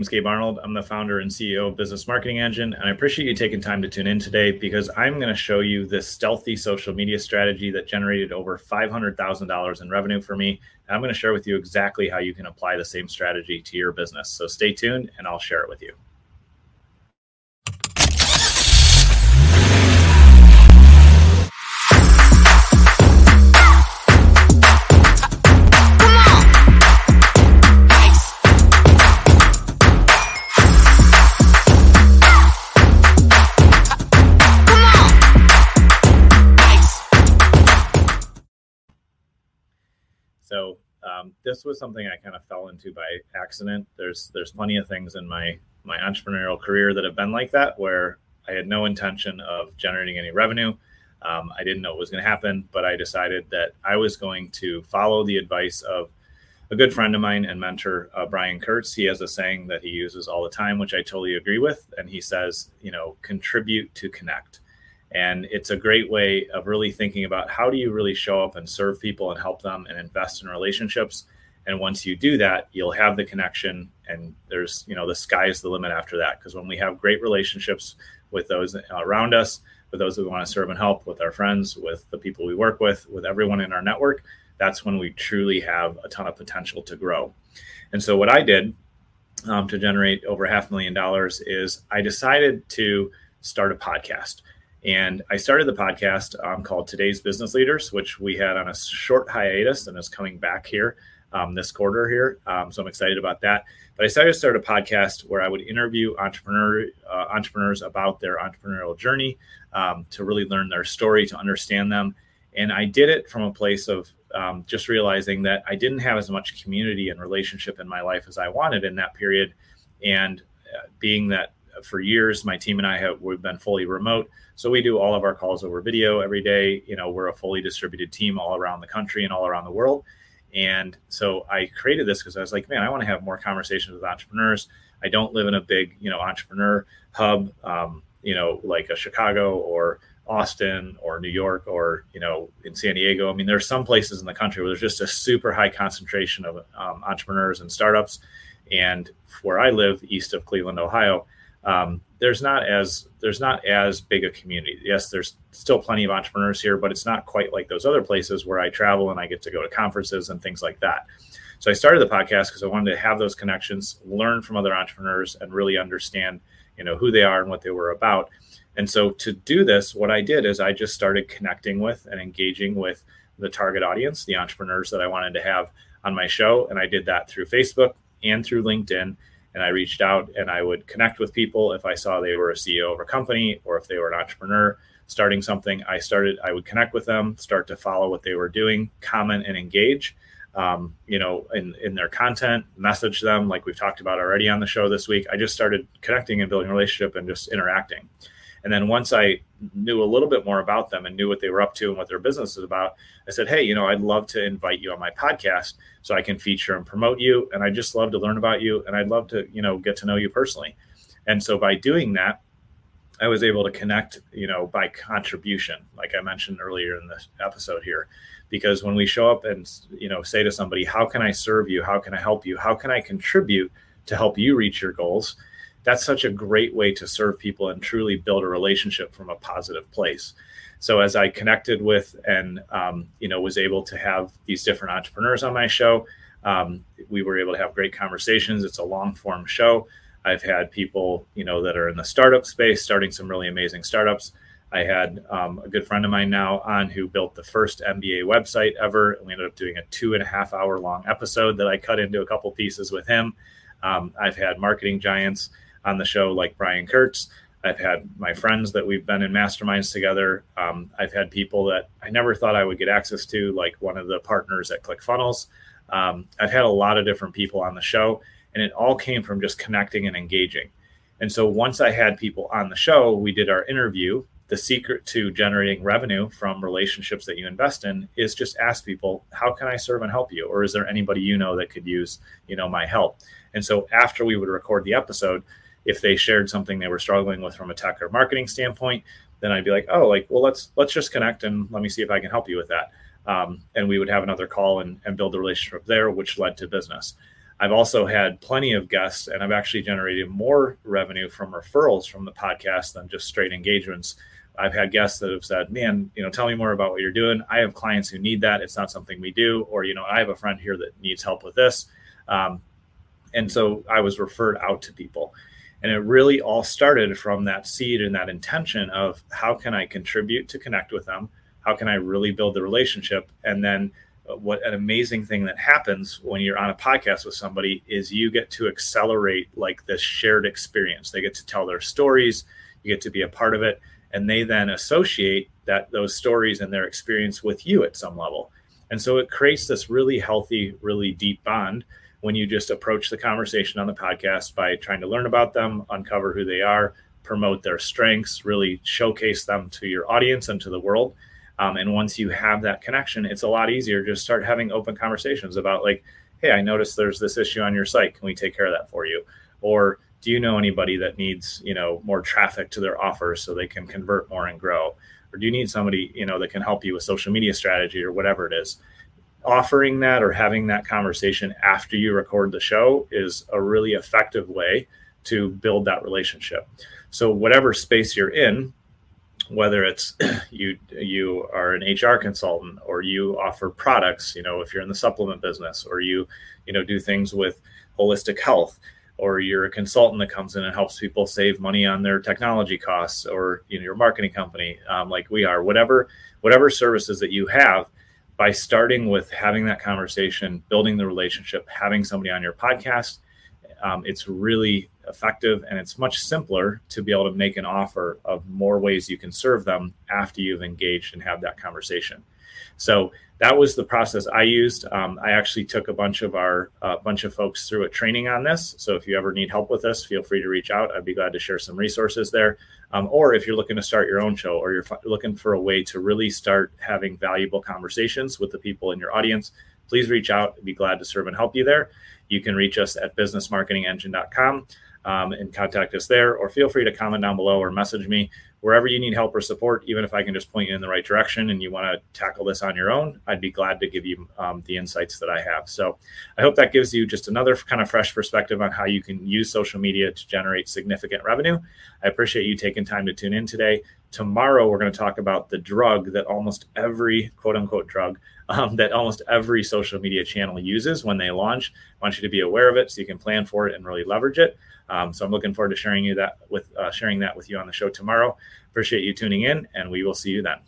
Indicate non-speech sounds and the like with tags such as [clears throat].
I'm Gabe Arnold. I'm the founder and CEO of Business Marketing Engine, and I appreciate you taking time to tune in today because I'm going to show you this stealthy social media strategy that generated over $500,000 in revenue for me. And I'm going to share with you exactly how you can apply the same strategy to your business. So stay tuned and I'll share it with you. This was something I kind of fell into by accident. There's there's plenty of things in my my entrepreneurial career that have been like that where I had no intention of generating any revenue. Um, I didn't know what was going to happen, but I decided that I was going to follow the advice of a good friend of mine and mentor, uh, Brian Kurtz. He has a saying that he uses all the time, which I totally agree with. And he says, you know, contribute to connect. And it's a great way of really thinking about how do you really show up and serve people and help them and invest in relationships. And once you do that, you'll have the connection and there's, you know, the sky is the limit after that. Because when we have great relationships with those around us, with those that we want to serve and help, with our friends, with the people we work with, with everyone in our network, that's when we truly have a ton of potential to grow. And so what I did um, to generate over half a million dollars is I decided to start a podcast. And I started the podcast um, called Today's Business Leaders, which we had on a short hiatus and is coming back here um, this quarter here. Um, so I'm excited about that. But I decided to start a podcast where I would interview entrepreneur uh, entrepreneurs about their entrepreneurial journey um, to really learn their story, to understand them. And I did it from a place of um, just realizing that I didn't have as much community and relationship in my life as I wanted in that period. And uh, being that for years, my team and I have we've been fully remote. So we do all of our calls over video every day. You know, we're a fully distributed team all around the country and all around the world. And so I created this because I was like, man, I want to have more conversations with entrepreneurs. I don't live in a big, you know, entrepreneur hub, um, you know, like a Chicago or Austin or New York or you know in San Diego. I mean, there's some places in the country where there's just a super high concentration of um, entrepreneurs and startups. And where I live, east of Cleveland, Ohio, um, there's not as there's not as big a community. Yes, there's still plenty of entrepreneurs here, but it's not quite like those other places where I travel and I get to go to conferences and things like that. So I started the podcast because I wanted to have those connections, learn from other entrepreneurs, and really understand, you know, who they are and what they were about. And so to do this, what I did is I just started connecting with and engaging with the target audience, the entrepreneurs that I wanted to have on my show, and I did that through Facebook and through LinkedIn and I reached out and I would connect with people if I saw they were a CEO of a company or if they were an entrepreneur starting something. I started, I would connect with them, start to follow what they were doing, comment and engage. Um, you know, in, in their content, message them like we've talked about already on the show this week. I just started connecting and building relationship and just interacting. And then once I knew a little bit more about them and knew what they were up to and what their business is about, I said, Hey, you know, I'd love to invite you on my podcast so I can feature and promote you. And I just love to learn about you. And I'd love to, you know, get to know you personally. And so by doing that, I was able to connect, you know, by contribution, like I mentioned earlier in this episode here. Because when we show up and, you know, say to somebody, How can I serve you? How can I help you? How can I contribute to help you reach your goals? That's such a great way to serve people and truly build a relationship from a positive place. So as i connected with and um, you know was able to have these different entrepreneurs on my show um, we were able to have great conversations. It's a long form show. I've had people you know that are in the startup space starting some really amazing startups. I had um, a good friend of mine now on who built the first mba website ever. And we ended up doing a two and a half hour long episode that i cut into a couple pieces with him. Um, i've had marketing giants on the show, like Brian Kurtz. I've had my friends that we've been in masterminds together. Um, I've had people that I never thought I would get access to, like one of the partners at ClickFunnels. Um, I've had a lot of different people on the show, and it all came from just connecting and engaging. And so once I had people on the show, we did our interview. The secret to generating revenue from relationships that you invest in is just ask people, how can I serve and help you? Or is there anybody you know that could use, you know, my help? And so after we would record the episode, if they shared something they were struggling with from a tech or marketing standpoint, then I'd be like, oh, like, well, let's let's just connect and let me see if I can help you with that. Um, and we would have another call and, and build the relationship there, which led to business. I've also had plenty of guests, and I've actually generated more revenue from referrals from the podcast than just straight engagements. I've had guests that have said, "Man, you know, tell me more about what you're doing. I have clients who need that. It's not something we do, or you know, I have a friend here that needs help with this." Um, and so I was referred out to people, and it really all started from that seed and that intention of how can I contribute to connect with them? How can I really build the relationship? And then uh, what an amazing thing that happens when you're on a podcast with somebody is you get to accelerate like this shared experience. They get to tell their stories, you get to be a part of it, and they then associate that those stories and their experience with you at some level. And so it creates this really healthy, really deep bond when you just approach the conversation on the podcast by trying to learn about them, uncover who they are, promote their strengths, really showcase them to your audience and to the world um, and once you have that connection, it's a lot easier Just start having open conversations about like, hey, I noticed there's this issue on your site. Can we take care of that for you? Or do you know anybody that needs, you know, more traffic to their offers so they can convert more and grow? Or do you need somebody, you know, that can help you with social media strategy or whatever it is? Offering that or having that conversation after you record the show is a really effective way to build that relationship. So whatever space you're in, whether it's [clears throat] you you are an HR consultant or you offer products, you know, if you're in the supplement business or you you know do things with holistic health or you're a consultant that comes in and helps people save money on their technology costs or you know your marketing company um, like we are whatever whatever services that you have by starting with having that conversation building the relationship having somebody on your podcast um, it's really effective and it's much simpler to be able to make an offer of more ways you can serve them after you've engaged and have that conversation. So that was the process I used. Um, I actually took a bunch of our uh, bunch of folks through a training on this. So if you ever need help with this, feel free to reach out. I'd be glad to share some resources there. Um, or if you're looking to start your own show, or you're f- looking for a way to really start having valuable conversations with the people in your audience, please reach out. I'd be glad to serve and help you there. You can reach us at businessmarketingengine.com um, and contact us there, or feel free to comment down below or message me wherever you need help or support. Even if I can just point you in the right direction and you want to tackle this on your own, I'd be glad to give you um, the insights that I have. So I hope that gives you just another kind of fresh perspective on how you can use social media to generate significant revenue. I appreciate you taking time to tune in today. Tomorrow, we're going to talk about the drug that almost every quote unquote drug um, that almost every social media channel uses when they launch. I want you to be aware of it so you can plan for it and really leverage it. Um, so I'm looking forward to sharing you that with uh, sharing that with you on the show tomorrow. Appreciate you tuning in, and we will see you then.